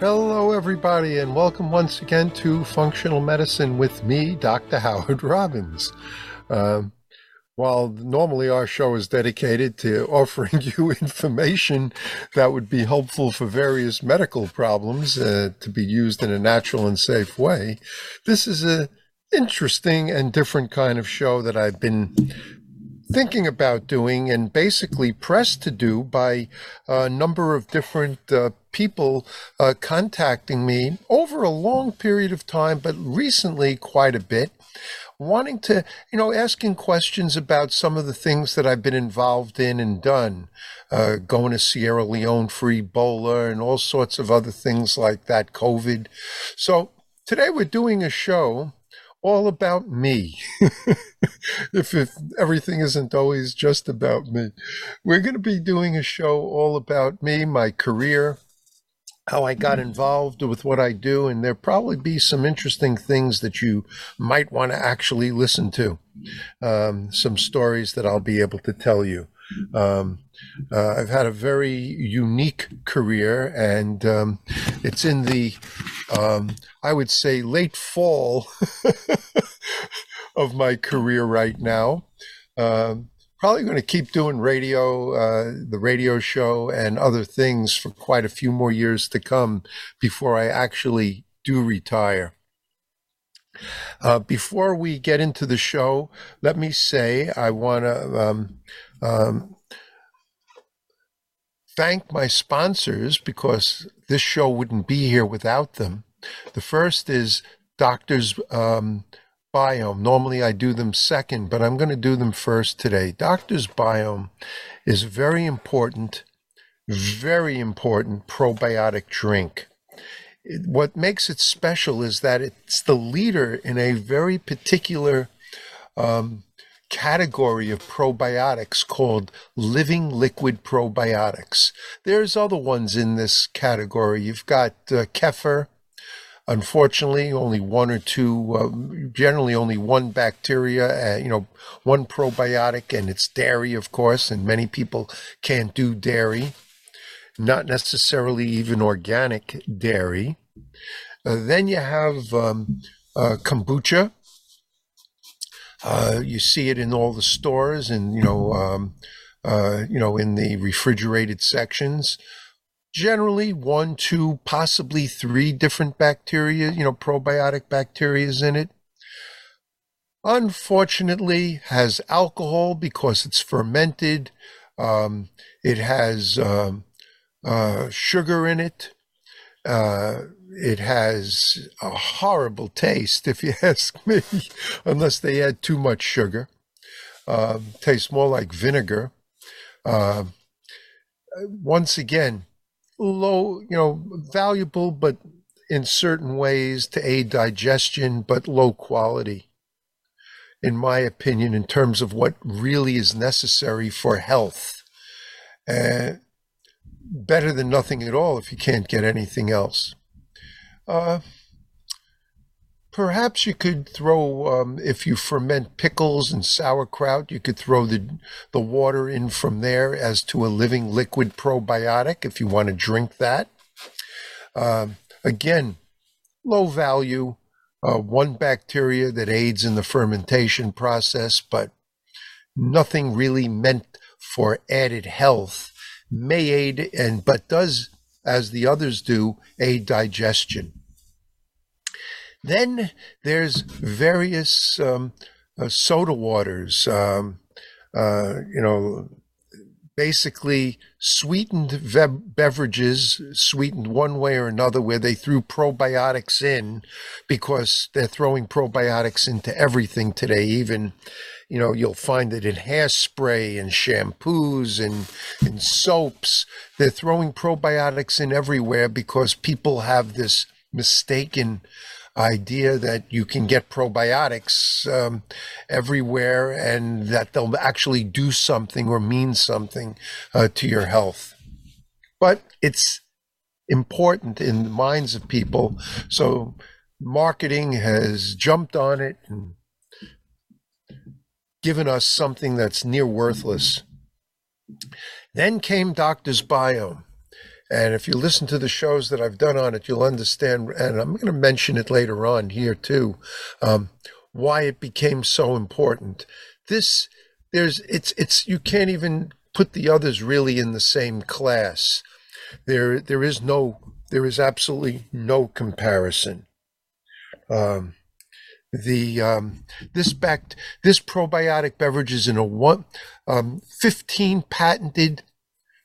Hello, everybody, and welcome once again to Functional Medicine with me, Dr. Howard Robins. Um, while normally our show is dedicated to offering you information that would be helpful for various medical problems uh, to be used in a natural and safe way, this is a interesting and different kind of show that I've been thinking about doing and basically pressed to do by a number of different uh, people uh, contacting me over a long period of time, but recently quite a bit, wanting to, you know, asking questions about some of the things that I've been involved in and done, uh, going to Sierra Leone for Ebola and all sorts of other things like that, COVID. So today we're doing a show all about me. if, if everything isn't always just about me, we're going to be doing a show all about me, my career, how I got involved with what I do, and there'll probably be some interesting things that you might want to actually listen to. Um, some stories that I'll be able to tell you. Um, uh, I've had a very unique career, and um, it's in the, um, I would say, late fall of my career right now. Um, probably going to keep doing radio, uh, the radio show, and other things for quite a few more years to come before I actually do retire. Uh, before we get into the show, let me say I want to um, um, thank my sponsors because this show wouldn't be here without them. The first is Doctors um, Biome. Normally I do them second, but I'm going to do them first today. Doctors Biome is very important, very important probiotic drink. what makes it special is that it's the leader in a very particular um, category of probiotics called living liquid probiotics. There's other ones in this category. You've got uh, kefir, Unfortunately, only one or two, generally only one bacteria, uh, you know, one probiotic, and it's dairy, of course, and many people can't do dairy, not necessarily even organic dairy. Uh, then you have um, uh, kombucha. Uh, you see it in all the stores, and you know, um, uh, you know, in the refrigerated sections generally one, two, possibly three different bacteria, you know, probiotic bacteria is in it. Unfortunately, has alcohol because it's fermented. Um, it has um, uh, sugar in it. Uh, it has a horrible taste, if you ask me, unless they add too much sugar. Uh, tastes more like vinegar. Uh, once again, low, you know, valuable, but in certain ways to aid digestion, but low quality, in my opinion, in terms of what really is necessary for health. Uh, better than nothing at all if you can't get anything else. Uh, Perhaps you could throw, um, if you ferment pickles and sauerkraut, you could throw the, the water in from there as to a living liquid probiotic if you want to drink that. Uh, again, low value, uh, one bacteria that aids in the fermentation process, but nothing really meant for added health. May aid and but does, as the others do, aid digestion. Then there's various um, uh, soda waters, um, uh, you know, basically sweetened ve- beverages, sweetened one way or another, where they threw probiotics in because they're throwing probiotics into everything today. Even, you know, you'll find it in hairspray and shampoos and in soaps. They're throwing probiotics in everywhere because people have this mistaken idea that you can get probiotics um, everywhere and that they'll actually do something or mean something uh, to your health. But it's important in the minds of people. So marketing has jumped on it and given us something that's near worthless. Then came Doctor's Biome. And if you listen to the shows that I've done on it, you'll understand, and I'm going to mention it later on here too, um, why it became so important. This, there's, it's, it's, you can't even put the others really in the same class. There, there is no, there is absolutely no comparison. Um, the um, this back this probiotic beverage is in a one um, 15 patented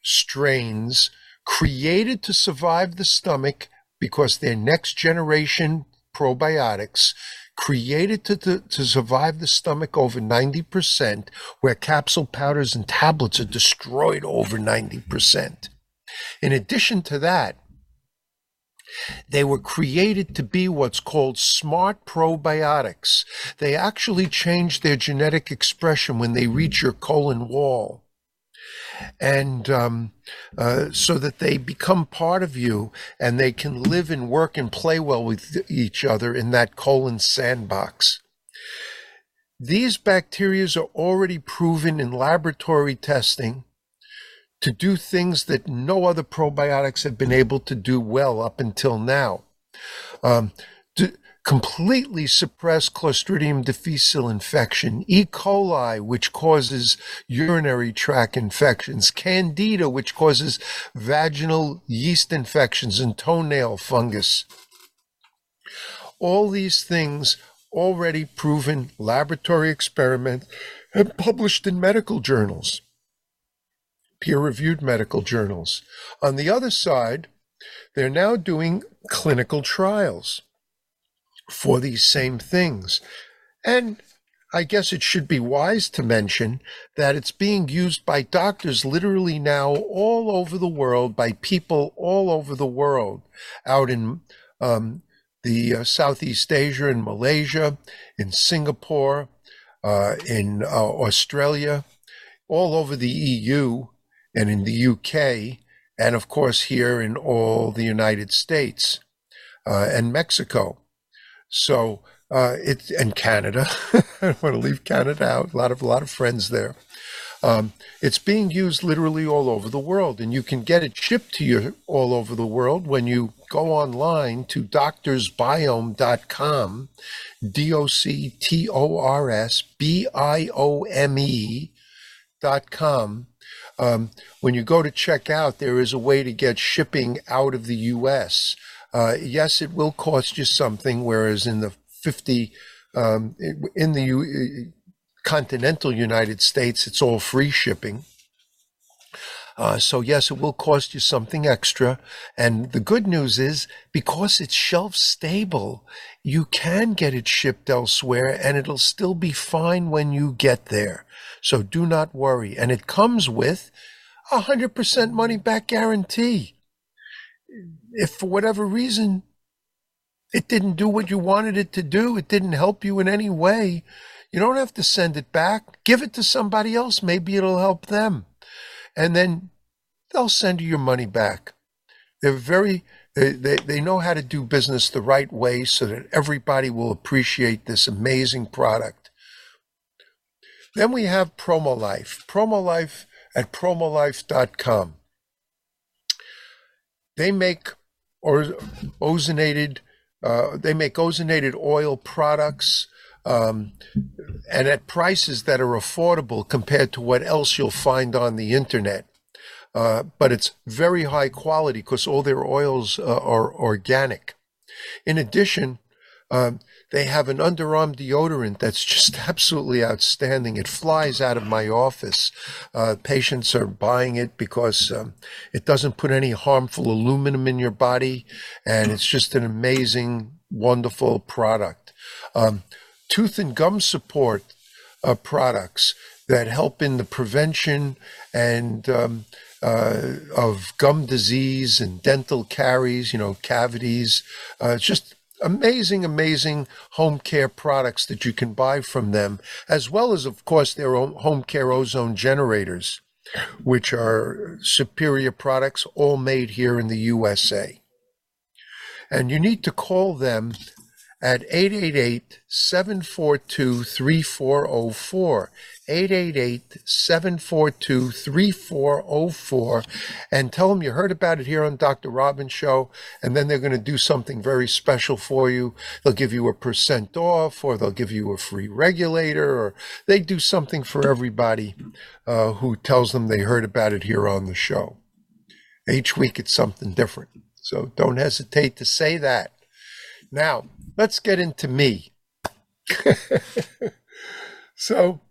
strains created to survive the stomach because they're next generation probiotics created to, to, to survive the stomach over 90%, where capsule powders and tablets are destroyed over 90%. In addition to that, they were created to be what's called smart probiotics. They actually change their genetic expression when they reach your colon wall and um, uh, so that they become part of you and they can live and work and play well with each other in that colon sandbox. These bacteria are already proven in laboratory testing to do things that no other probiotics have been able to do well up until now. Um, completely suppress Clostridium difficile infection, E. coli, which causes urinary tract infections, Candida, which causes vaginal yeast infections and toenail fungus. All these things already proven laboratory experiment and published in medical journals, peer-reviewed medical journals. On the other side, they're now doing clinical trials for these same things. And I guess it should be wise to mention that it's being used by doctors literally now all over the world, by people all over the world, out in um, the uh, Southeast Asia and Malaysia, in Singapore, uh, in uh, Australia, all over the EU and in the UK, and of course here in all the United States uh, and Mexico. So uh, it and Canada. I want to leave Canada out. A lot of a lot of friends there. Um, it's being used literally all over the world, and you can get it shipped to you all over the world when you go online to doctorsbiome.com, D O C T O R S B I O M E dot com. Um, when you go to check out, there is a way to get shipping out of the U.S. Uh, yes, it will cost you something, whereas in the 50, um, in the U- continental United States, it's all free shipping. Uh, so yes, it will cost you something extra. And the good news is because it's shelf stable, you can get it shipped elsewhere and it'll still be fine when you get there. So do not worry. And it comes with a hundred percent money back guarantee if for whatever reason it didn't do what you wanted it to do, it didn't help you in any way, you don't have to send it back. Give it to somebody else. Maybe it'll help them. And then they'll send you your money back. They're very, they, they, they know how to do business the right way so that everybody will appreciate this amazing product. Then we have PromoLife. PromoLife at promolife.com. They make or ozonated. Uh, they make ozonated oil products um, and at prices that are affordable compared to what else you'll find on the internet. Uh, but it's very high quality because all their oils uh, are organic. In addition, um, they have an underarm deodorant that's just absolutely outstanding. It flies out of my office. Uh, patients are buying it because um, it doesn't put any harmful aluminum in your body, and it's just an amazing, wonderful product. Um, tooth and gum support uh, products that help in the prevention and um, uh, of gum disease and dental caries, you know, cavities. Uh, it's just amazing, amazing home care products that you can buy from them, as well as, of course, their own home care ozone generators, which are superior products, all made here in the USA. And you need to call them at 888 742 3404. 888 742 3404 and tell them you heard about it here on Dr. Robins Show. And then they're going to do something very special for you. They'll give you a percent off, or they'll give you a free regulator, or they do something for everybody uh, who tells them they heard about it here on the show. Each week it's something different. So don't hesitate to say that. Now, let's get into me. so,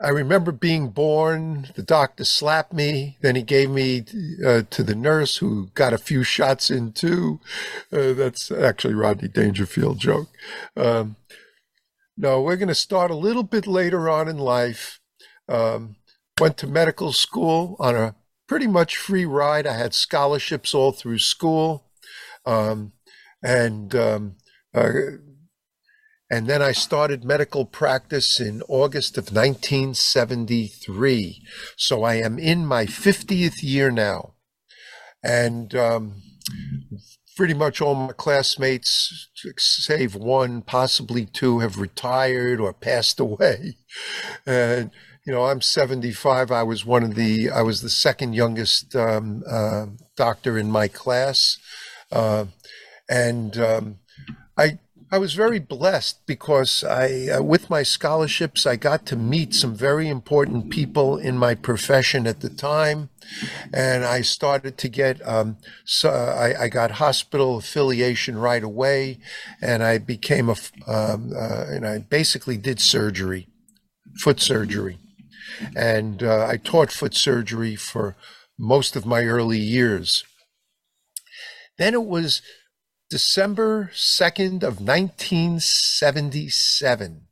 I remember being born. The doctor slapped me. Then he gave me uh, to the nurse who got a few shots in too. Uh, that's actually Rodney Dangerfield joke. Um, no, we're going to start a little bit later on in life. Um, went to medical school on a pretty much free ride. I had scholarships all through school. Um, and um, uh, and then I started medical practice in August of 1973. So I am in my 50th year now. And um, pretty much all my classmates, save one, possibly two, have retired or passed away. And, you know, I'm 75. I was one of the, I was the second youngest um, uh, doctor in my class. Uh, and um, I I was very blessed because I, uh, with my scholarships, I got to meet some very important people in my profession at the time, and I started to get. Um, so I, I, got hospital affiliation right away, and I became a, um, uh, and I basically did surgery, foot surgery, and uh, I taught foot surgery for most of my early years. Then it was December 2nd of 1977,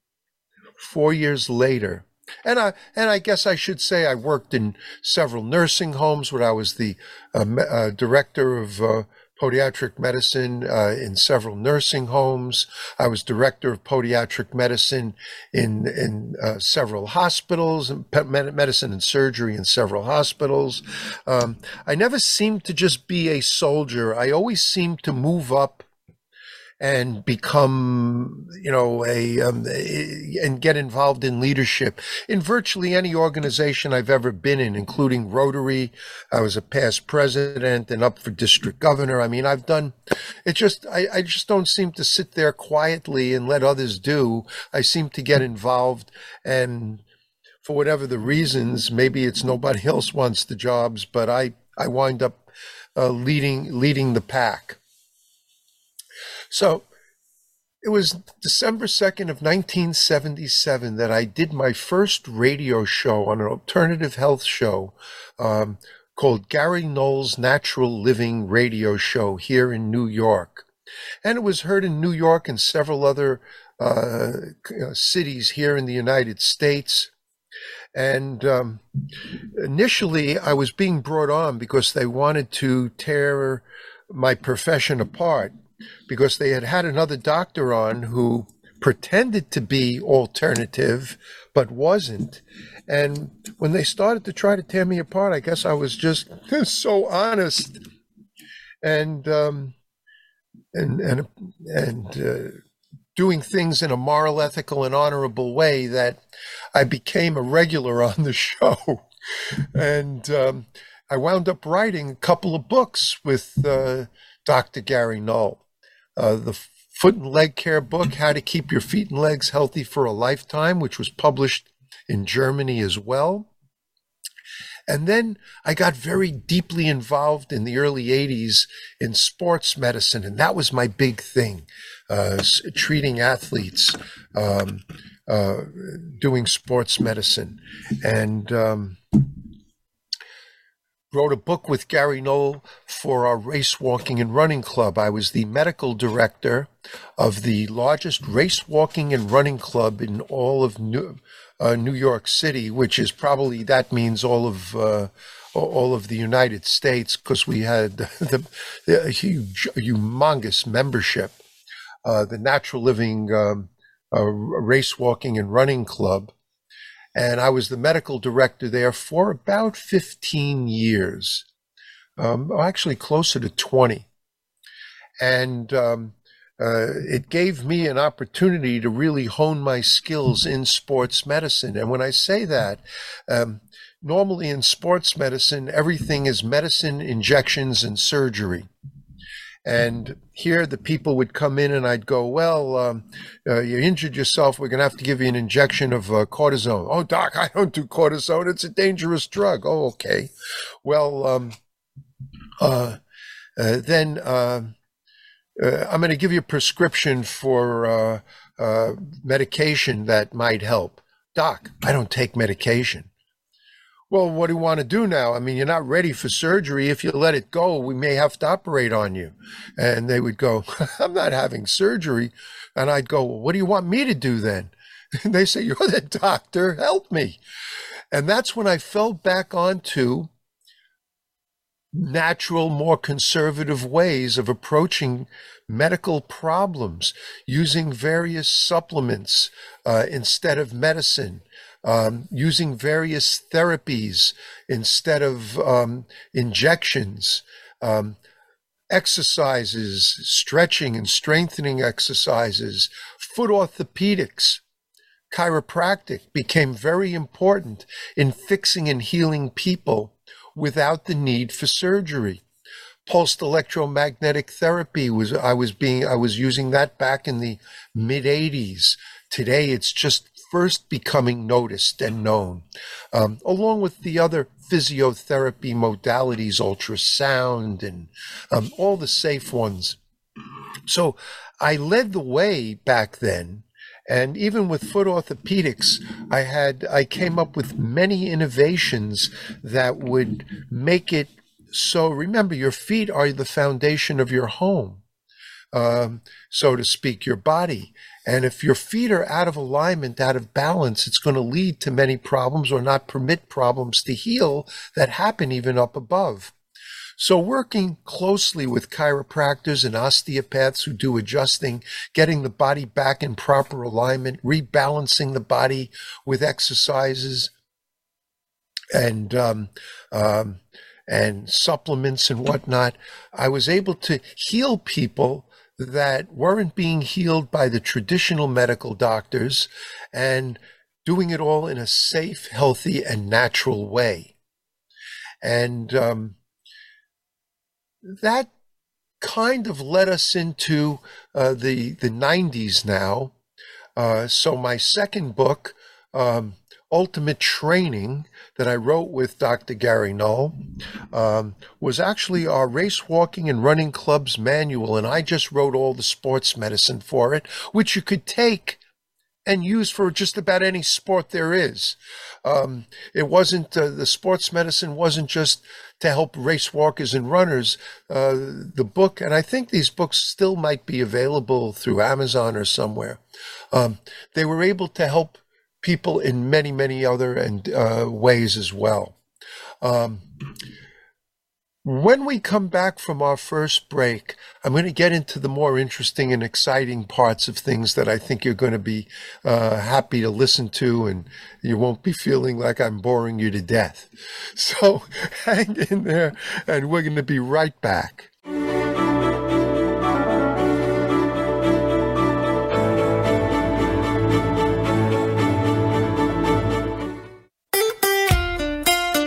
four years later. And I, and I guess I should say I worked in several nursing homes where I was the uh, uh, director of uh, podiatric medicine uh, in several nursing homes. I was director of podiatric medicine in in uh, several hospitals, and medicine and surgery in several hospitals. Um, I never seemed to just be a soldier. I always seemed to move up and become, you know, a, um, and get involved in leadership in virtually any organization I've ever been in, including Rotary. I was a past president and up for district governor. I mean, I've done. It just I, I just don't seem to sit there quietly and let others do. I seem to get involved and. For whatever the reasons, maybe it's nobody else wants the jobs, but I, I wind up uh, leading leading the pack. So it was December 2nd of 1977 that I did my first radio show on an alternative health show um, called Gary Null Natural Living Radio Show here in New York. And it was heard in New York and several other uh, cities here in the United States. And um, initially, I was being brought on because they wanted to tear my profession apart because they had had another doctor on who pretended to be alternative but wasn't. And when they started to try to tear me apart, I guess I was just so honest and um, and and and uh, doing things in a moral, ethical, and honorable way that I became a regular on the show. and um, I wound up writing a couple of books with uh, Dr. Gary Null uh, the Foot and Leg Care book, How to Keep Your Feet and Legs Healthy for a Lifetime, which was published in Germany as well. And then I got very deeply involved in the early 80s in sports medicine, and that was my big thing uh, treating athletes, um, uh, doing sports medicine. And um, wrote a book with Gary Null for our race walking and running club. I was the medical director of the largest race walking and running club in all of New, uh, New York City, which is probably that means all of uh, all of the United States because we had the, the huge, humongous membership, uh, the Natural Living um, uh, Race Walking and Running Club. And I was the medical director there for about 15 years, um, actually closer to 20. And um, uh, it gave me an opportunity to really hone my skills in sports medicine. And when I say that, um, normally in sports medicine, everything is medicine, injections, and surgery. And here the people would come in and I'd go, well, um, uh, you injured yourself. We're going to have to give you an injection of uh, cortisone. Oh, doc, I don't do cortisone. It's a dangerous drug. Oh, okay. Well, um, uh, uh then um, uh, I'm going to give you a prescription for uh, uh, medication that might help. Doc, I don't take medication. Well, what do you want to do now? I mean, you're not ready for surgery. If you let it go, we may have to operate on you. And they would go, I'm not having surgery. And I'd go, well, what do you want me to do then? And they say, You're the doctor, help me. And that's when I fell back onto natural, more conservative ways of approaching medical problems using various supplements uh, instead of medicine. Um, using various therapies instead of um, injections, um, exercises, stretching and strengthening exercises, foot orthopedics, chiropractic became very important in fixing and healing people without the need for surgery. Pulsed electromagnetic therapy was I was being I was using that back in the mid 80s. Today it's just first becoming noticed and known, um, along with the other physiotherapy modalities, ultrasound, and um, all the safe ones. So I led the way back then and even with foot orthopedics, I had I came up with many innovations that would make it so. Remember, your feet are the foundation of your home, um, so to speak, your body. And if your feet are out of alignment, out of balance, it's going to lead to many problems or not permit problems to heal that happen even up above. So, working closely with chiropractors and osteopaths who do adjusting, getting the body back in proper alignment, rebalancing the body with exercises and um, um, and supplements and whatnot, I was able to heal people that weren't being healed by the traditional medical doctors and doing it all in a safe, healthy, and natural way. And um, that kind of led us into uh, the the 90s now. Uh, so my second book, um, Ultimate Training, that I wrote with Dr. Gary Null, um, was actually our race walking and running club's manual, and I just wrote all the sports medicine for it, which you could take and use for just about any sport there is. Um, it wasn't uh, the sports medicine wasn't just to help race walkers and runners. Uh, the book, and I think these books still might be available through Amazon or somewhere. Um, they were able to help people in many, many other and uh, ways as well. Um, when we come back from our first break, I'm going to get into the more interesting and exciting parts of things that I think you're going to be uh, happy to listen to, and you won't be feeling like I'm boring you to death. So hang in there, and we're going to be right back.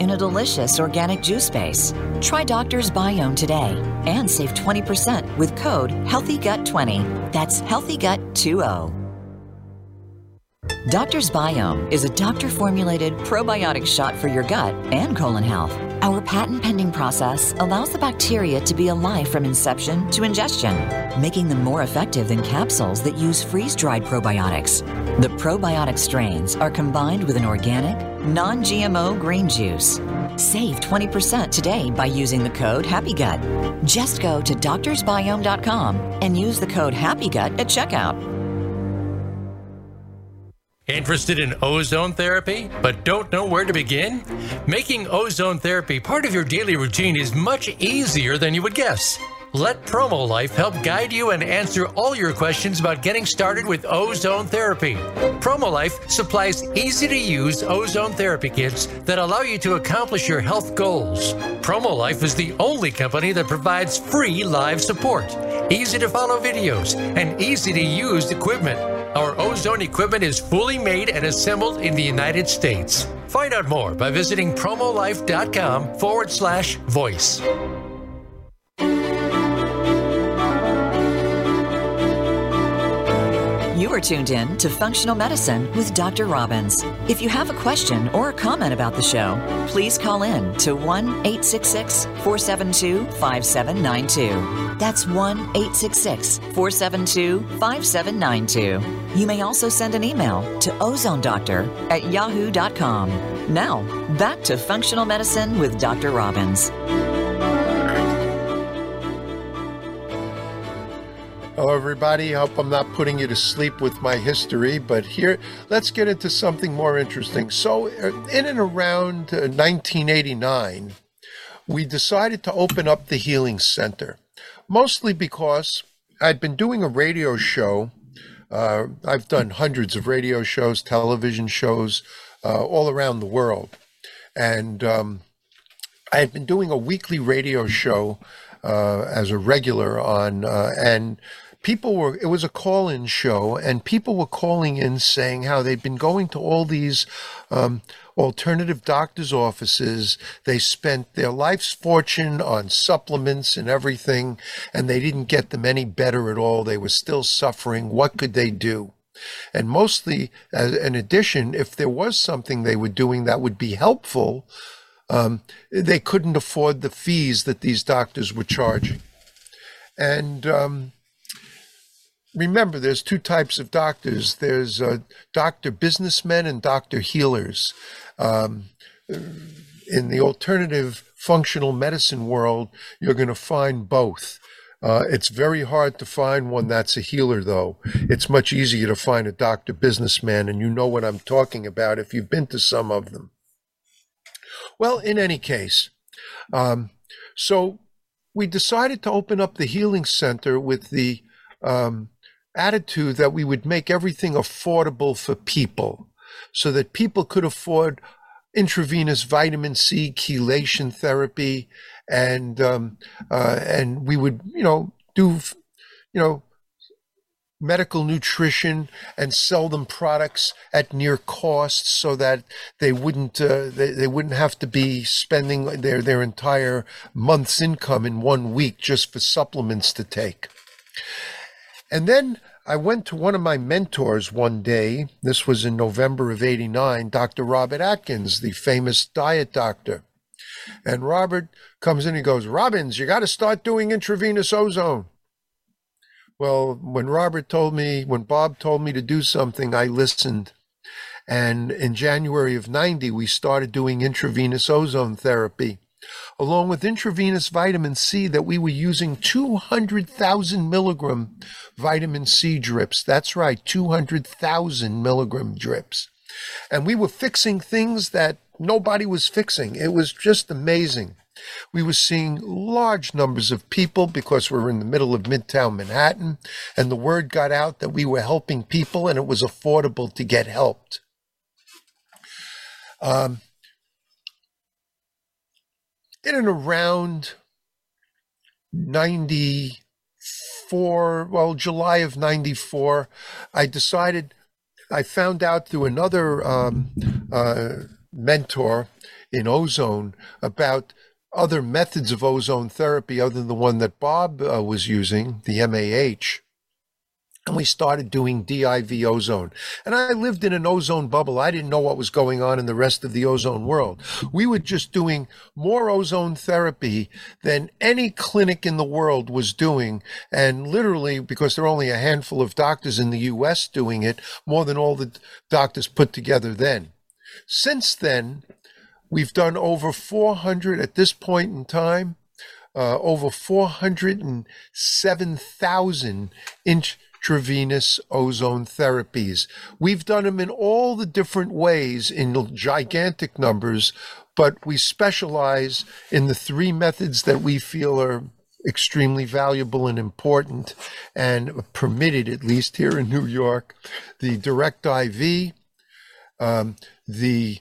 in a delicious organic juice base. Try Doctor's Biome today and save 20% with code HEALTHYGUT20. That's HEALTHYGUT20. Doctor's Biome is a doctor formulated probiotic shot for your gut and colon health. Our patent pending process allows the bacteria to be alive from inception to ingestion, making them more effective than capsules that use freeze dried probiotics. The probiotic strains are combined with an organic, non GMO green juice. Save 20% today by using the code HAPPYGUT. Just go to doctorsbiome.com and use the code HAPPYGUT at checkout. Interested in ozone therapy, but don't know where to begin? Making ozone therapy part of your daily routine is much easier than you would guess. Let Promo Life help guide you and answer all your questions about getting started with ozone therapy. Promo Life supplies easy to use ozone therapy kits that allow you to accomplish your health goals. Promo Life is the only company that provides free live support, easy to follow videos, and easy to use equipment. Our ozone equipment is fully made and assembled in the United States. Find out more by visiting promolife.com forward slash voice. You are tuned in to Functional Medicine with Dr. Robins. If you have a question or a comment about the show, please call in to 1 866 472 5792. That's 1 866 472 5792. You may also send an email to ozonedoctor at yahoo.com. Now, back to Functional Medicine with Dr. Robins. Hello, everybody. Hope I'm not putting you to sleep with my history, but here, let's get into something more interesting. So, uh, in and around 1989, uh, we decided to open up the Healing Center, mostly because I'd been doing a radio show. Uh, I've done hundreds of radio shows, television shows, uh, all around the world. And um, I had been doing a weekly radio show uh, as a regular on, uh, and people were it was a call-in show and people were calling in saying how they'd been going to all these um, alternative doctors offices. They spent their life's fortune on supplements and everything and they didn't get them any better at all. They were still suffering. What could they do? And mostly as an addition if there was something they were doing that would be helpful um, they couldn't afford the fees that these doctors were charging. And um, remember there's two types of doctors. There's uh, doctor businessmen and doctor healers. Um, in the alternative functional medicine world you're going to find both. Uh, it's very hard to find one that's a healer though. It's much easier to find a doctor businessman and you know what i'm talking about if you've been to some of them. Well in any case um, so we decided to open up the healing center with the um, attitude that we would make everything affordable for people so that people could afford intravenous vitamin C chelation therapy and um, uh, and we would you know do you know medical nutrition and sell them products at near cost so that they wouldn't uh, they, they wouldn't have to be spending their their entire month's income in one week just for supplements to take and then I went to one of my mentors one day. This was in November of 89, Dr. Robert Atkins, the famous diet doctor. And Robert comes in and goes, Robins, you got to start doing intravenous ozone. Well, when Robert told me, when Bob told me to do something, I listened. And in January of 90, we started doing intravenous ozone therapy along with intravenous vitamin C, that we were using 200,000 milligram vitamin C drips. That's right, 200,000 milligram drips. And we were fixing things that nobody was fixing. It was just amazing. We were seeing large numbers of people because we we're in the middle of Midtown Manhattan, and the word got out that we were helping people and it was affordable to get helped. Um, in and around 94, well, July of 94, I decided, I found out through another um, uh, mentor in ozone about other methods of ozone therapy other than the one that Bob uh, was using, the MAH. And we started doing DIV ozone. And I lived in an ozone bubble. I didn't know what was going on in the rest of the ozone world. We were just doing more ozone therapy than any clinic in the world was doing. And literally, because there are only a handful of doctors in the US doing it, more than all the doctors put together then. Since then, we've done over 400 at this point in time, uh, over 407,000 inch intravenous ozone therapies. We've done them in all the different ways in gigantic numbers, but we specialize in the three methods that we feel are extremely valuable and important and permitted, at least here in New York the direct IV, um, the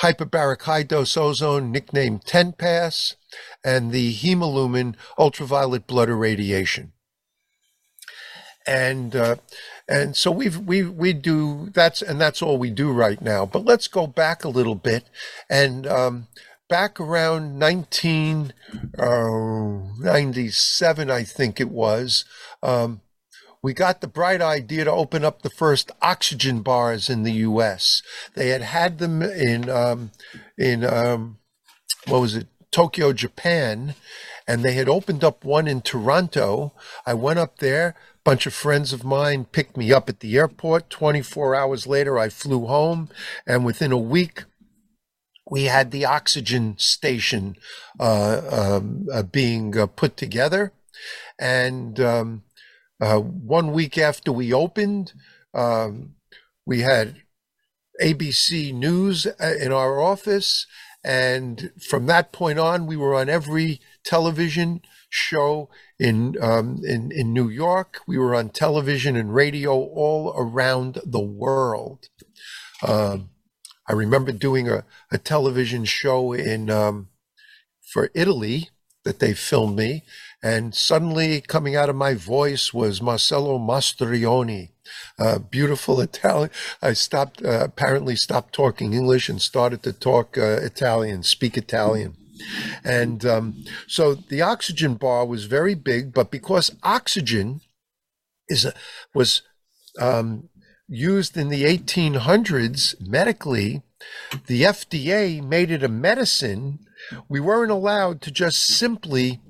hyperbaric high dose ozone, nicknamed TenPass, and the hemolumin ultraviolet blood irradiation and uh, and so we we we do that's and that's all we do right now. But let's go back a little bit, and um, back around 1997, uh, I think it was. Um, we got the bright idea to open up the first oxygen bars in the U.S. They had had them in um, in um, what was it Tokyo, Japan, and they had opened up one in Toronto. I went up there bunch of friends of mine picked me up at the airport. 24 hours later, I flew home, and within a week, we had the oxygen station uh, um, uh, being uh, put together. And um, uh, one week after we opened, um, we had ABC News uh, in our office. And from that point on, we were on every television show in, um, in, in New York. We were on television and radio all around the world. Um, I remember doing a, a television show in um, for Italy that they filmed me, and suddenly coming out of my voice was Marcello Mastroianni, beautiful Italian. I stopped, uh, apparently stopped talking English and started to talk uh, Italian, speak Italian. And um, so the oxygen bar was very big, but because oxygen is a, was um, used in the 1800s medically, the FDA made it a medicine. We weren't allowed to just simply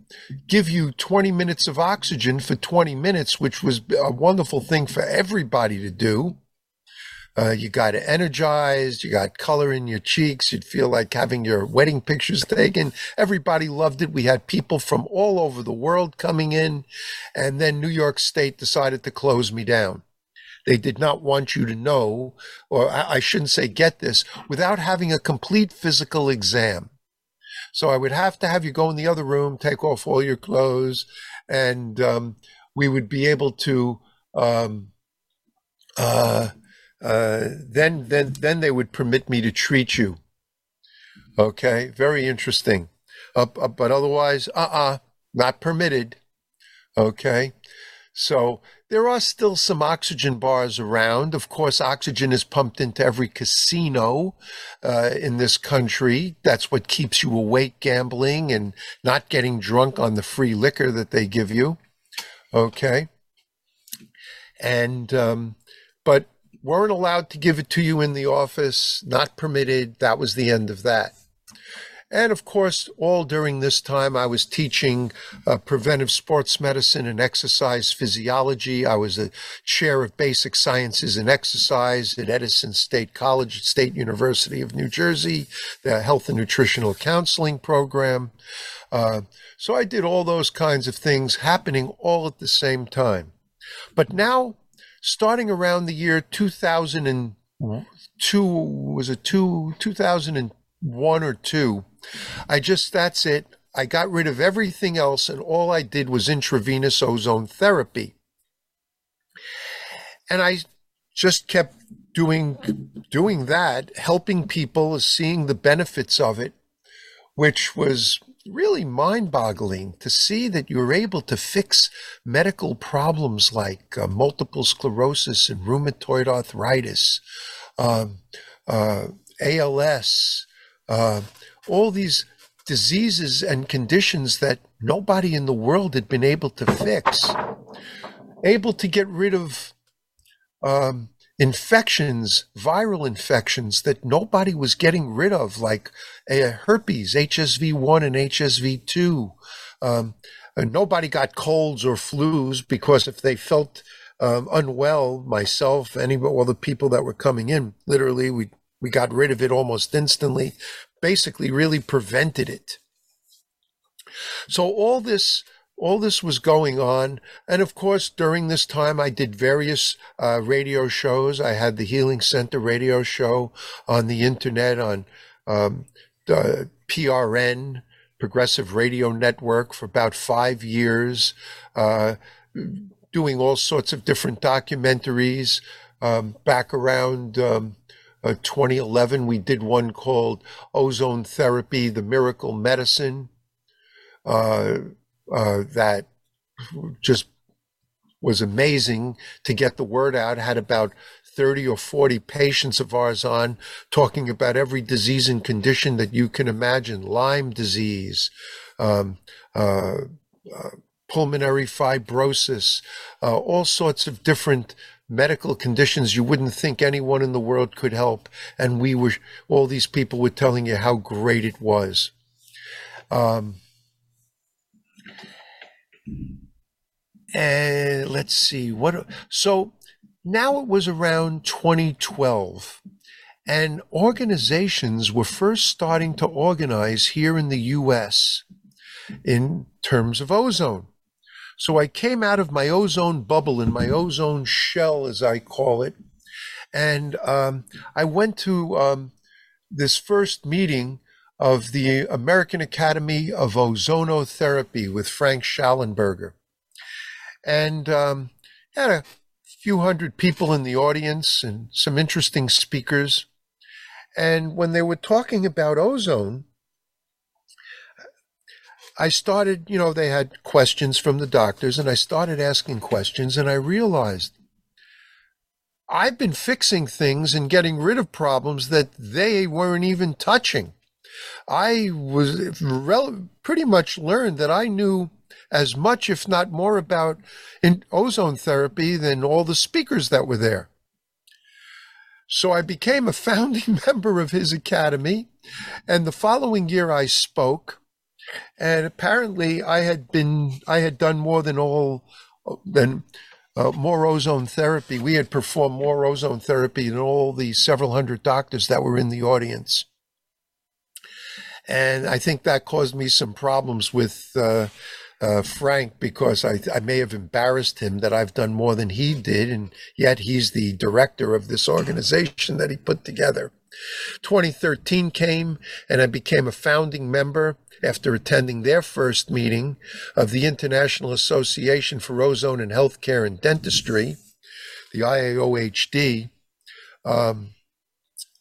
give you 20 minutes of oxygen for 20 minutes, which was a wonderful thing for everybody to do. Uh, you got energized, you got color in your cheeks, you'd feel like having your wedding pictures taken. Everybody loved it. We had people from all over the world coming in, and then New York State decided to close me down. They did not want you to know, or I shouldn't say get this, without having a complete physical exam. So I would have to have you go in the other room, take off all your clothes, and um, we would be able to um, uh, uh, then then then they would permit me to treat you. Okay, very interesting. Uh, uh, but otherwise, uh-uh, not permitted. Okay, so there are still some oxygen bars around. Of course, oxygen is pumped into every casino uh, in this country. That's what keeps you awake gambling and not getting drunk on the free liquor that they give you. Okay. And, um, but weren't allowed to give it to you in the office, not permitted. That was the end of that. And of course, all during this time, I was teaching uh, preventive sports medicine and exercise physiology. I was a chair of basic sciences and exercise at Edison State College, State University of New Jersey, the health and nutritional counseling program. Uh, so I did all those kinds of things happening all at the same time. But now starting around the year 2002 was it two 2001 or 2 i just that's it. I got rid of everything else and all i did was intravenous ozone therapy. And i just kept doing doing that helping people seeing the benefits of it which was really mind boggling to see that you're able to fix medical problems like uh, multiple sclerosis and rheumatoid arthritis, um, uh, ALS, uh, all these diseases and conditions that nobody in the world had been able to fix. able to get rid of um, infections, viral infections that nobody was getting rid of, like uh, herpes, HSV1 and HSV2. Um, nobody got colds or flus because if they felt um, unwell, myself, any all the people that were coming in, literally, we we got rid of it almost instantly. Basically, really prevented it. So all this all this was going on. And of course, during this time, I did various uh, radio shows. I had the Healing Center radio show on the internet on um, the PRN, Progressive Radio Network, for about five years, uh, doing all sorts of different documentaries. Um, back around um, uh, 2011, we did one called Ozone Therapy, the Miracle Medicine. Uh, that just was amazing to get the word out. Had about 30 or 40 patients of ours on talking about every disease and condition that you can imagine Lyme disease, um, uh, uh, pulmonary fibrosis, uh, all sorts of different medical conditions you wouldn't think anyone in the world could help. And we were, all these people were telling you how great it was. Um, and let's see what so now it was around 2012 and organizations were first starting to organize here in the US in terms of ozone. So I came out of my ozone bubble and my ozone shell as I call it and um, I went to um, this first meeting of the American Academy of Ozonotherapy with Frank Shallenberger. And um, had a few hundred people in the audience and some interesting speakers. And when they were talking about ozone, I started, you know, they had questions from the doctors, and I started asking questions, and I realized I've been fixing things and getting rid of problems that they weren't even touching. I was pretty much learned that I knew as much, if not more, about ozone therapy than all the speakers that were there. So I became a founding member of his academy, and the following year I spoke. And apparently, I had been I had done more than all than uh, more ozone therapy. We had performed more ozone therapy than all the several hundred doctors that were in the audience. And I think that caused me some problems with uh, uh, Frank because I, I may have embarrassed him that I've done more than he did. And yet he's the director of this organization that he put together. 2013 came and I became a founding member after attending their first meeting of the International Association for Ozone and Healthcare and Dentistry, the IAOHD. Um,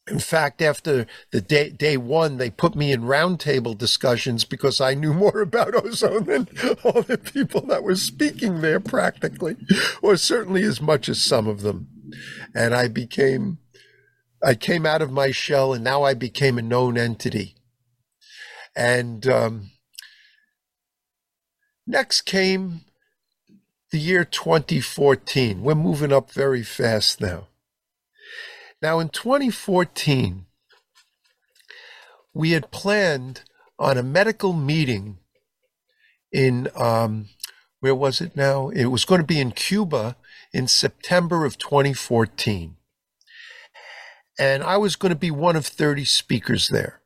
in fact, after the day, day one, they put me in roundtable discussions because I knew more about ozone than all the people that were speaking there, practically, or certainly as much as some of them. And I became, I came out of my shell, and now I became a known entity. And um, next came the year 2014. We're moving up very fast now. Now, in 2014, we had planned on a medical meeting in, um, where was it now? It was going to be in Cuba in September of 2014. And I was going to be one of 30 speakers there.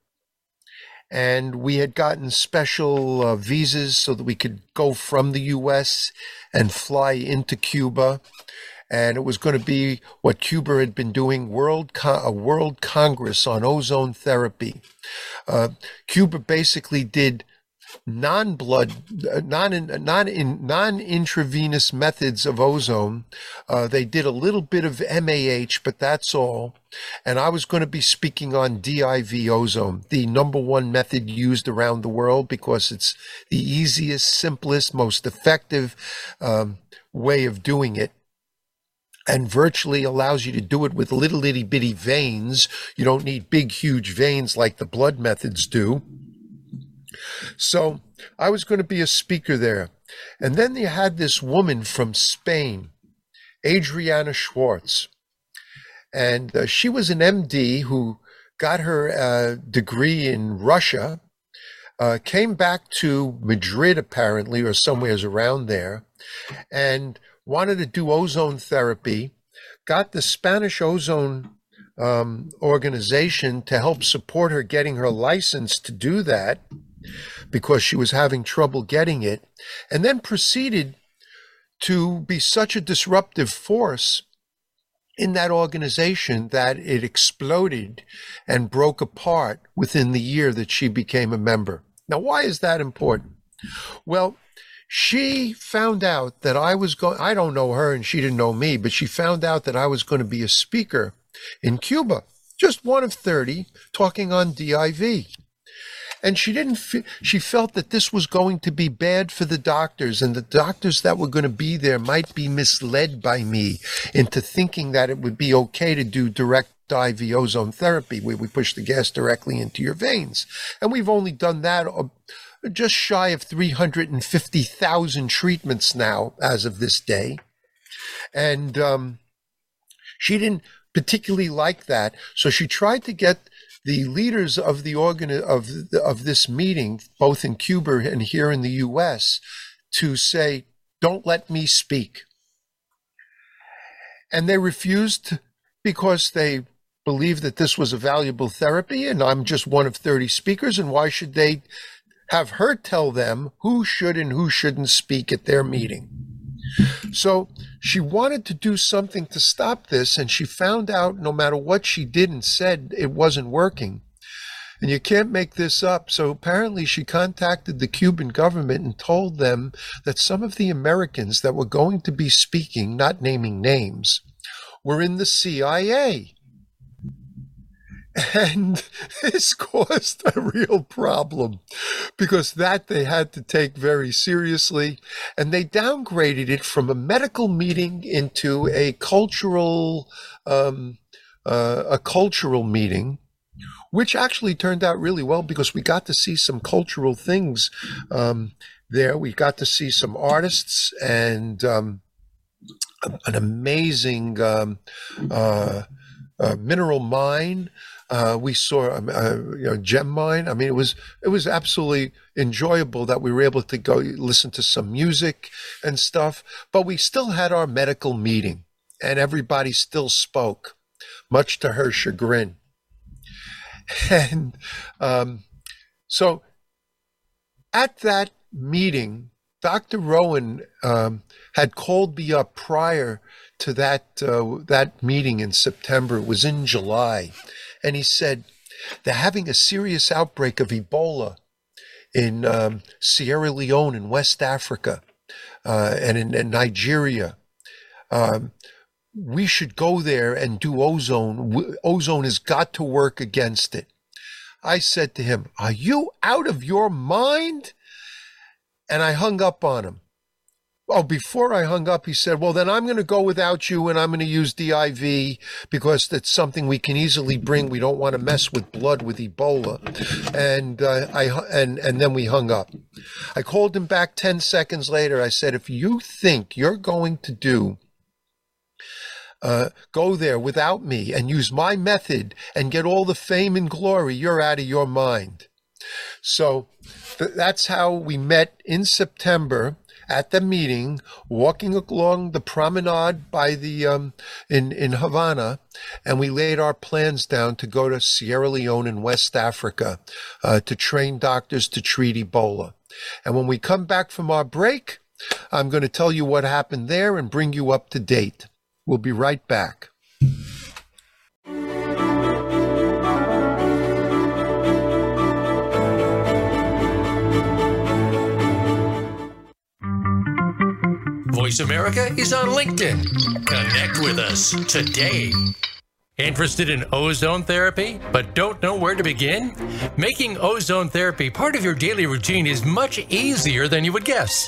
And we had gotten special uh, visas so that we could go from the US and fly into Cuba and it was going to be what Cuba had been doing world a world congress on ozone therapy. Uh, Cuba basically did non-blood, non non in non intravenous methods of ozone. Uh, they did a little bit of MAH, but that's all. And I was going to be speaking on DIV ozone, the number one method used around the world because it's the easiest, simplest, most effective um, way of doing it and virtually allows you to do it with little itty bitty veins. You don't need big, huge veins like the blood methods do. So I was going to be a speaker there. And then they had this woman from Spain, Adriana Schwartz. And uh, she was an MD who got her uh, degree in Russia, uh, came back to Madrid apparently, or somewheres around there, and wanted to do ozone therapy, got the Spanish ozone um, organization to help support her getting her license to do that because she was having trouble getting it, and then proceeded to be such a disruptive force in that organization that it exploded and broke apart within the year that she became a member. Now, why is that important? Well, she found out that I was going, I don't know her and she didn't know me, but she found out that I was going to be a speaker in Cuba, just one of 30, talking on DIV. And she didn't, she felt that this was going to be bad for the doctors, and the doctors that were going to be there might be misled by me into thinking that it would be okay to do direct IV ozone therapy, where we push the gas directly into your veins. And we've only done that uh, just shy of 350,000 treatments now as of this day. And um, she didn't particularly like that. So she tried to get the leaders of the organ of of this meeting, both in Cuba and here in the U.S., to say, "Don't let me speak," and they refused because they believed that this was a valuable therapy, and I'm just one of 30 speakers, and why should they have her tell them who should and who shouldn't speak at their meeting? So she wanted to do something to stop this, and she found out no matter what she did and said, it wasn't working. And you can't make this up. So apparently, she contacted the Cuban government and told them that some of the Americans that were going to be speaking, not naming names, were in the CIA. And this caused a real problem because that they had to take very seriously. And they downgraded it from a medical meeting into a cultural, um, uh, a cultural meeting, which actually turned out really well because we got to see some cultural things um, there. We got to see some artists and um, an amazing um, uh, uh, mineral mine. Uh, we saw um, uh, you know gem mine. I mean, it was it was absolutely enjoyable that we were able to go listen to some music and stuff. But we still had our medical meeting, and everybody still spoke, much to her chagrin. And um, so, at that meeting, Dr. Rowen um, had called me up prior to that uh, that meeting in September. It was in July, and he said they're having a serious outbreak of Ebola in um, Sierra Leone in West Africa uh, and in, in Nigeria. Um, we should go there and do ozone. Ozone has got to work against it. I said to him, Are you out of your mind? And I hung up on him. Oh, before I hung up, he said, Well, then I'm going to go without you and I'm going to use DIV because that's something we can easily bring. We don't want to mess with blood with Ebola. And, uh, I, and, and then we hung up. I called him back 10 seconds later. I said, If you think you're going to do uh, go there without me and use my method and get all the fame and glory, you're out of your mind. So th- that's how we met in September at the meeting, walking along the promenade by the um, in in Havana, and we laid our plans down to go to Sierra Leone in West Africa uh, to train doctors to treat Ebola. And when we come back from our break, I'm going to tell you what happened there and bring you up to date. We'll be right back. Voice America is on LinkedIn. Connect with us today. Interested in ozone therapy, but don't know where to begin? Making ozone therapy part of your daily routine is much easier than you would guess.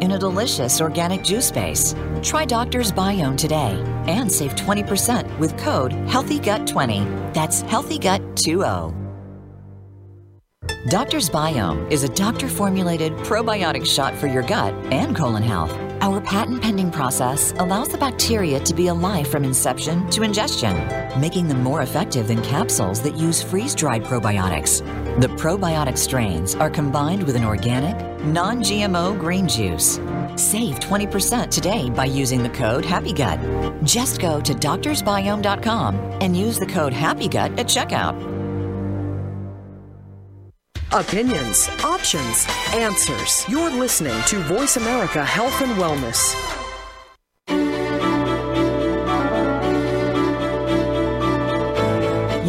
in a delicious organic juice base. Try Doctor's Biome today and save 20% with code HEALTHYGUT20. That's HEALTHYGUT20. Doctor's Biome is a doctor formulated probiotic shot for your gut and colon health. Our patent pending process allows the bacteria to be alive from inception to ingestion, making them more effective than capsules that use freeze dried probiotics. The probiotic strains are combined with an organic, non GMO green juice. Save 20% today by using the code HAPPYGUT. Just go to doctorsbiome.com and use the code HAPPYGUT at checkout. Opinions, options, answers. You're listening to Voice America Health and Wellness.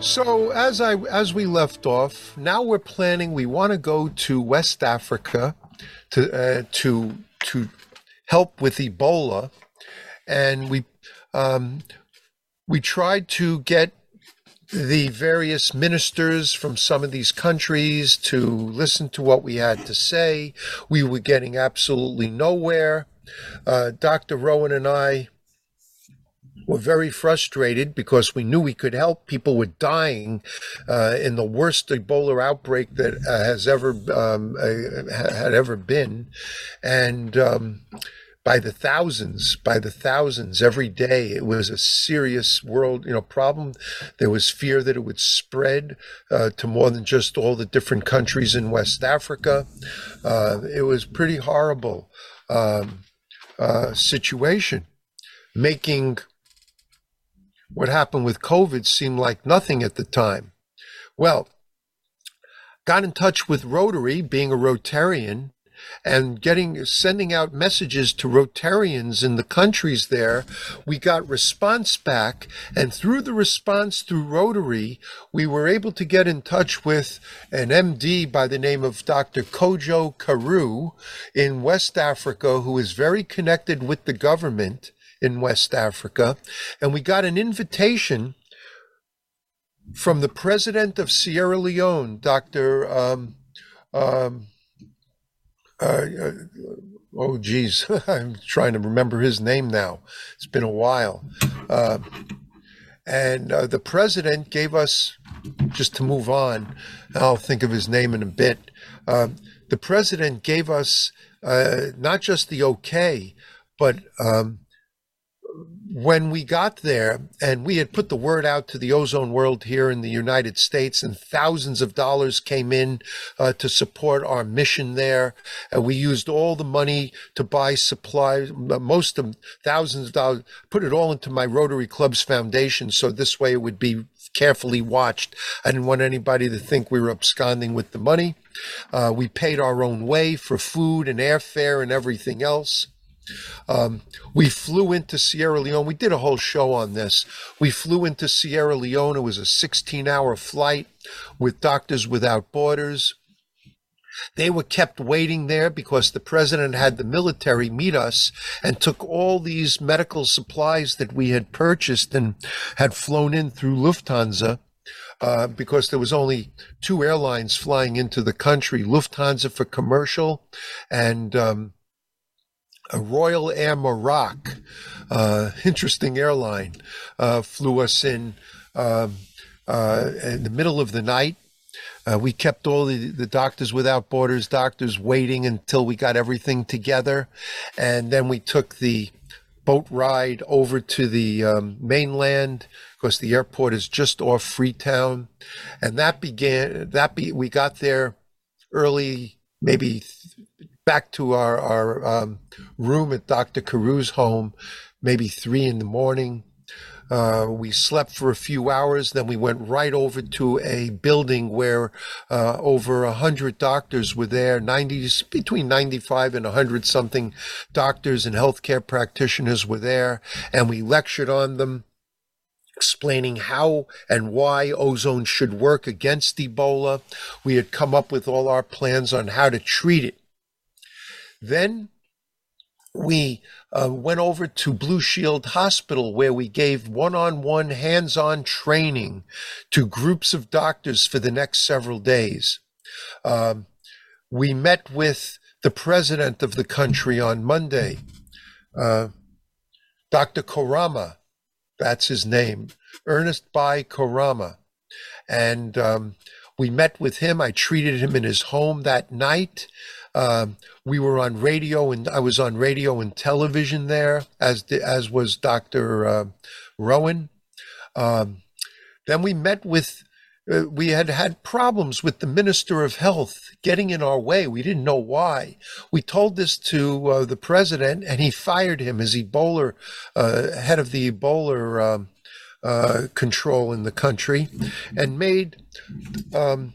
So as I as we left off, now we're planning. We want to go to West Africa to uh, to to help with Ebola, and we um, we tried to get the various ministers from some of these countries to listen to what we had to say. We were getting absolutely nowhere. Uh, Dr. Rowen and I were very frustrated because we knew we could help. People were dying uh, in the worst Ebola outbreak that uh, has ever um, uh, had ever been, and. Um, by the thousands, by the thousands every day. It was a serious world, you know, problem. There was fear that it would spread uh, to more than just all the different countries in West Africa. Uh, it was pretty horrible um, uh, situation, making what happened with COVID seemed like nothing at the time. Well, got in touch with Rotary, being a Rotarian, and getting sending out messages to Rotarians in the countries there. We got response back, and through the response through Rotary, we were able to get in touch with an MD by the name of Dr. Kojo Carew in West Africa, who is very connected with the government in West Africa. And we got an invitation from the president of Sierra Leone, Dr. Um, um, uh, uh, oh, geez, I'm trying to remember his name now. It's been a while. Uh, and uh, the president gave us, just to move on, I'll think of his name in a bit. Um, the president gave us uh, not just the okay, but um, when we got there and we had put the word out to the ozone world here in the United States and thousands of dollars came in uh, to support our mission there. And we used all the money to buy supplies, most of thousands of dollars, put it all into my Rotary Club's foundation. So this way it would be carefully watched. I didn't want anybody to think we were absconding with the money. Uh, we paid our own way for food and airfare and everything else. Um, we flew into Sierra Leone. We did a whole show on this. We flew into Sierra Leone. It was a 16 hour flight with Doctors Without Borders. They were kept waiting there because the president had the military meet us and took all these medical supplies that we had purchased and had flown in through Lufthansa uh, because there was only two airlines flying into the country: Lufthansa for commercial, and um, Royal Air Maroc, uh, interesting airline, uh, flew us in um, uh, in the middle of the night. Uh, we kept all the, the Doctors Without Borders doctors waiting until we got everything together. And then we took the boat ride over to the um, mainland because the airport is just off Freetown. And that began, that be, we got there early, maybe back to our, our um, room at Dr. Carew's home, maybe three in the morning. Uh, we slept for a few hours, then we went right over to a building where uh, over a hundred doctors were there, 90 between 95 and 100 something doctors and healthcare practitioners were there, and we lectured on them explaining how and why ozone should work against Ebola. We had come up with all our plans on how to treat it. Then we uh, went over to Blue Shield Hospital where we gave one on one hands on training to groups of doctors for the next several days. Um, we met with the president of the country on Monday, uh, Dr. Koroma, that's his name, Ernest Bai Koroma. And um, we met with him. I treated him in his home that night. Um, we were on radio, and I was on radio and television there, as the, as was Dr. Uh, Rowen. Um, then we met with. Uh, we had had problems with the Minister of Health getting in our way. We didn't know why. We told this to uh, the president, and he fired him as Ebola uh, head of the Ebola um, uh, control in the country, and made um,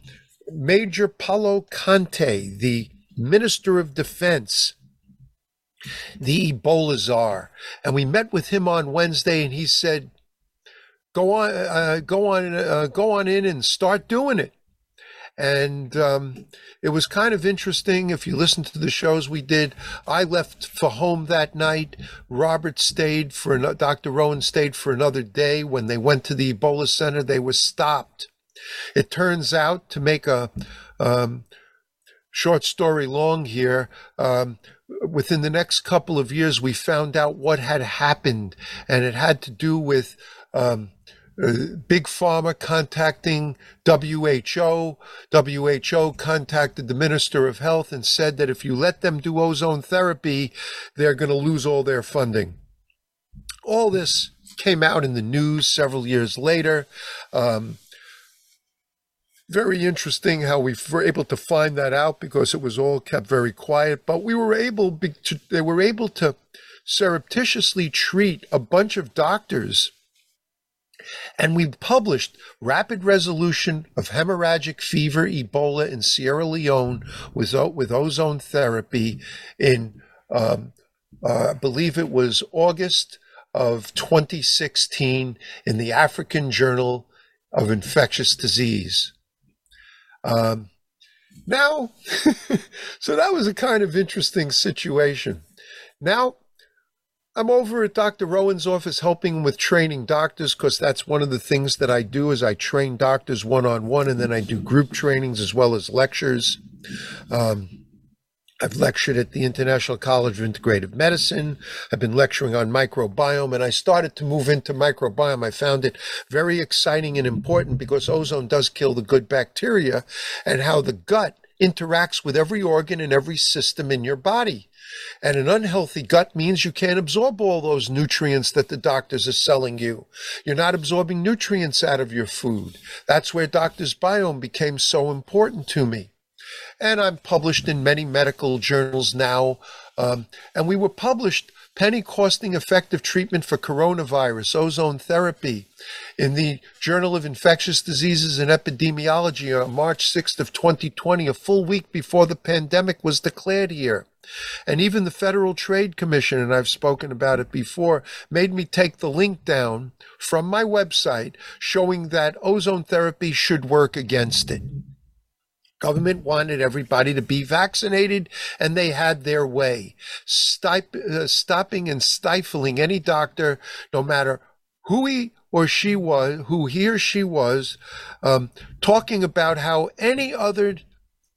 Major Paolo Conteh the Minister of Defense, the Ebola czar. And we met with him on Wednesday, and he said, "Go on, uh, go on, uh, go on in and start doing it." And um, it was kind of interesting. If you listen to the shows we did, I left for home that night. Robert stayed for Dr. Rowen stayed for another day. When they went to the Ebola Center, they were stopped. It turns out to make a um, short story long here. Um, within the next couple of years, we found out what had happened, and it had to do with um, uh, Big Pharma contacting WHO. WHO contacted the Minister of Health and said that if you let them do ozone therapy, they're going to lose all their funding. All this came out in the news several years later. Um, very interesting how we were able to find that out because it was all kept very quiet. But we were able to, they were able to surreptitiously treat a bunch of doctors. And we published rapid resolution of hemorrhagic fever, Ebola in Sierra Leone with, with ozone therapy in, um, uh, I believe it was August of 2016 in the African Journal of Infectious Disease. Um, now, so that was a kind of interesting situation. Now, I'm over at Dr. Rowen's office helping with training doctors because that's one of the things that I do is I train doctors one on one and then I do group trainings as well as lectures. Um, I've lectured at the International College of Integrative Medicine. I've been lecturing on microbiome, and I started to move into microbiome. I found it very exciting and important because ozone does kill the good bacteria, and how the gut interacts with every organ and every system in your body. And an unhealthy gut means you can't absorb all those nutrients that the doctors are selling you. You're not absorbing nutrients out of your food. That's where Doctor's Biome became so important to me and I'm published in many medical journals now. Um, and we were published penny costing effective treatment for coronavirus, ozone therapy, in the Journal of Infectious Diseases and Epidemiology on March 6th of 2020, a full week before the pandemic was declared here. And even the Federal Trade Commission, and I've spoken about it before, made me take the link down from my website showing that ozone therapy should work against it. Government wanted everybody to be vaccinated, and they had their way, Stip- uh, stopping and stifling any doctor, no matter who he or she was, who he or she was, um, talking about how any other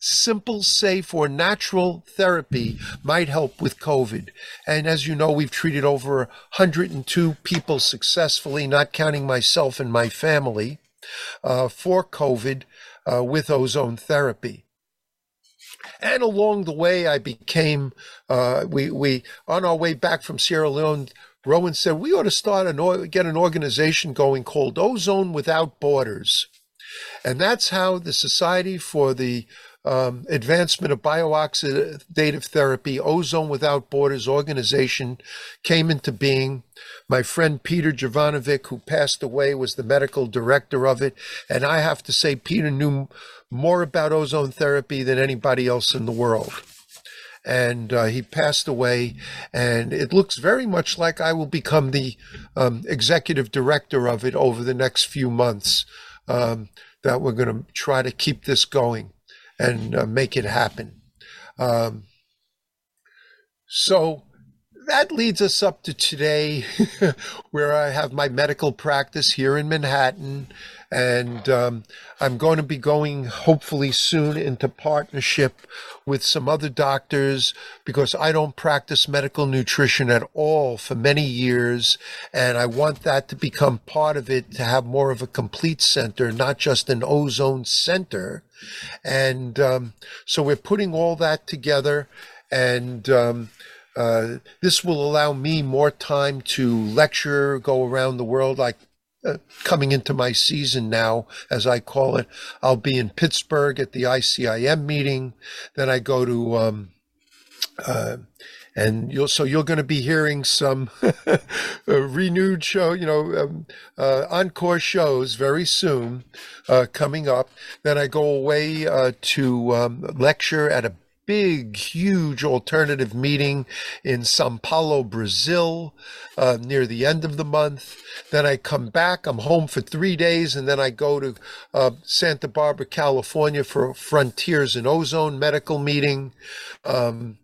simple, safe, or natural therapy might help with COVID. And as you know, we've treated over 102 people successfully, not counting myself and my family, uh, for COVID uh, with ozone therapy. And along the way, I became, uh, we, we, on our way back from Sierra Leone, Rowen said, we ought to start an, get an organization going called Ozone Without Borders. And that's how the Society for the um, Advancement of Biooxidative Therapy, Ozone Without Borders organization came into being. My friend Peter Jovanovic, who passed away, was the medical director of it. And I have to say, Peter knew more about ozone therapy than anybody else in the world. And uh, he passed away, and it looks very much like I will become the um, executive director of it over the next few months. Um, that we're going to try to keep this going and uh, make it happen. Um, so that leads us up to today, where I have my medical practice here in Manhattan. And um, I'm going to be going hopefully soon into partnership with some other doctors because I don't practice medical nutrition at all for many years. And I want that to become part of it to have more of a complete center, not just an ozone center. And um, so we're putting all that together. And um, uh, this will allow me more time to lecture, go around the world. Like uh, coming into my season now, as I call it, I'll be in Pittsburgh at the ICIM meeting. Then I go to, um, uh, and you'll so you're going to be hearing some renewed show, you know, um, uh, encore shows very soon uh, coming up. Then I go away to um, lecture at a big, huge alternative meeting in Sao Paulo, Brazil, uh, near the end of the month. Then I come back. I'm home for three days, and then I go to uh, Santa Barbara, California, for Frontiers and Ozone medical meeting. Um,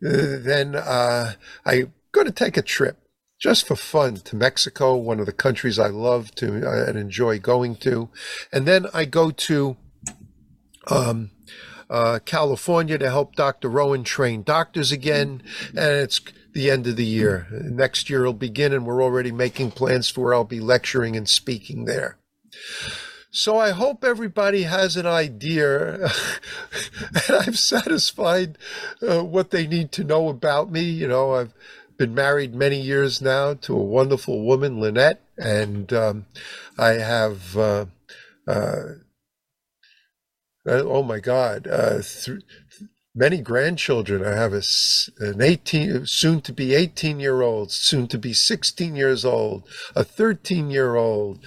then uh, I'm going to take a trip just for fun to Mexico, one of the countries I love to uh, and enjoy going to, and then I go to. Um, uh, California to help Dr. Rowen train doctors again. And it's the end of the year. Next year will begin, and we're already making plans for where I'll be lecturing and speaking there. So I hope everybody has an idea, and I've satisfied uh, what they need to know about me. You know, I've been married many years now to a wonderful woman, Lynette, and um, I have uh, uh, oh my God, uh, th- many grandchildren. I have a, an 18, soon to be 18 year old, soon to be 16 years old, a 13 year old,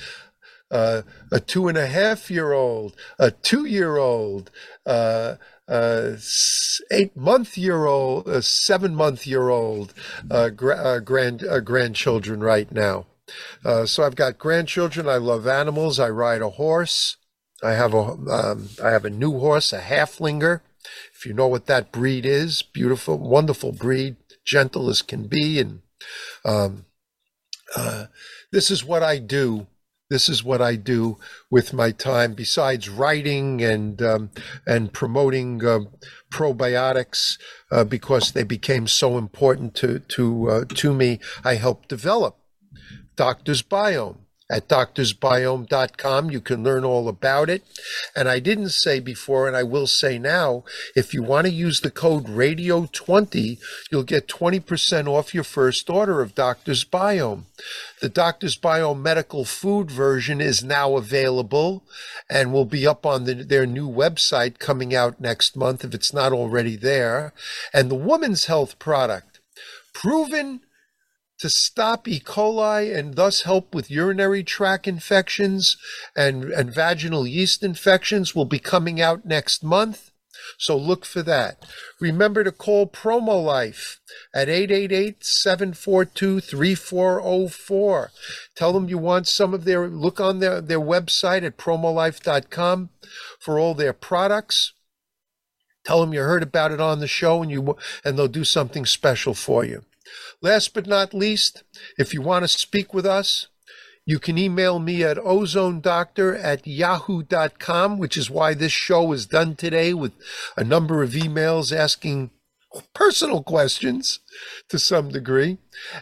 uh, a two and a half year old, a two year old, uh, uh, eight month year old, a seven month year old uh, gra- uh, grand uh, grandchildren right now. Uh, so I've got grandchildren. I love animals. I ride a horse. I have a um, I have a new horse, a Haflinger. If you know what that breed is, beautiful, wonderful breed, gentle as can be, and um, uh, this is what I do. This is what I do with my time. Besides writing and um, and promoting uh, probiotics, uh, because they became so important to to uh, to me, I helped develop Doctor's Biome at doctorsbiome.com. You can learn all about it. And I didn't say before, and I will say now, if you want to use the code RADIO20, you'll get 20% off your first order of Doctor's Biome. The Doctor's Biome medical food version is now available and will be up on the, their new website coming out next month if it's not already there. And the woman's health product, proven to stop E. coli and thus help with urinary tract infections and, and vaginal yeast infections will be coming out next month. So look for that. Remember to call Promo Life at 888-742-3404. Tell them you want some of their look on their, their website at promolife.com for all their products. Tell them you heard about it on the show and you and they'll do something special for you. Last but not least, if you want to speak with us, You can email me at ozonedoctor at yahoo.com, which is why this show is done today with a number of emails asking personal questions to some degree.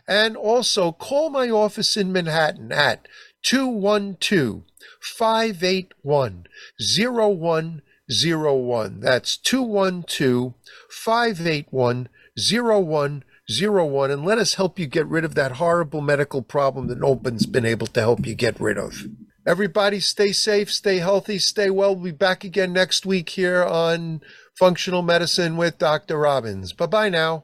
And also call my office in Manhattan at 212 581 0101. That's 212 581 0101. 01 and let us help you get rid of that horrible medical problem that no one's been able to help you get rid of. Everybody stay safe, stay healthy, stay well. We'll be back again next week here on Functional Medicine with Dr. Robins. Bye bye now.